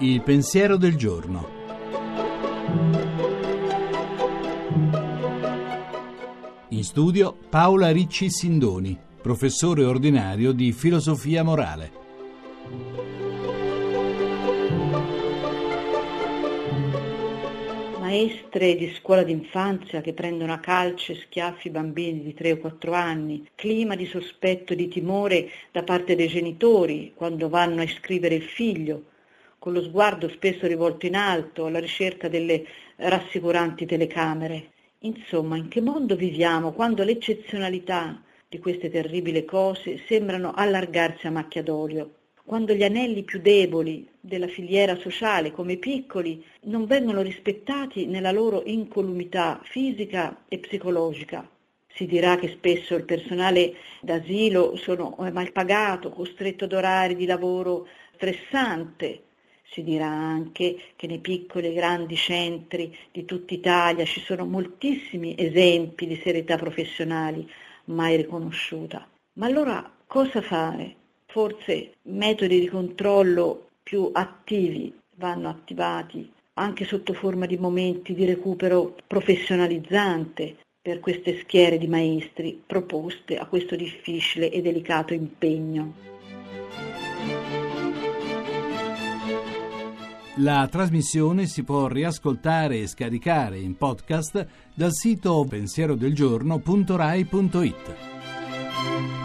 Il pensiero del giorno. In studio Paola Ricci Sindoni, professore ordinario di filosofia morale. Maestre di scuola d'infanzia che prendono a calci e schiaffi bambini di 3 o 4 anni, clima di sospetto e di timore da parte dei genitori quando vanno a iscrivere il figlio, con lo sguardo spesso rivolto in alto alla ricerca delle rassicuranti telecamere. Insomma, in che mondo viviamo quando l'eccezionalità di queste terribili cose sembrano allargarsi a macchia d'olio? Quando gli anelli più deboli della filiera sociale, come i piccoli, non vengono rispettati nella loro incolumità fisica e psicologica. Si dirà che spesso il personale d'asilo sono mal pagato, costretto ad orari di lavoro stressante, si dirà anche che nei piccoli e grandi centri di tutta Italia ci sono moltissimi esempi di serietà professionali mai riconosciuta. Ma allora cosa fare? Forse metodi di controllo più attivi vanno attivati anche sotto forma di momenti di recupero professionalizzante per queste schiere di maestri proposte a questo difficile e delicato impegno. La trasmissione si può riascoltare e scaricare in podcast dal sito pensierodelgiorno.rai.it.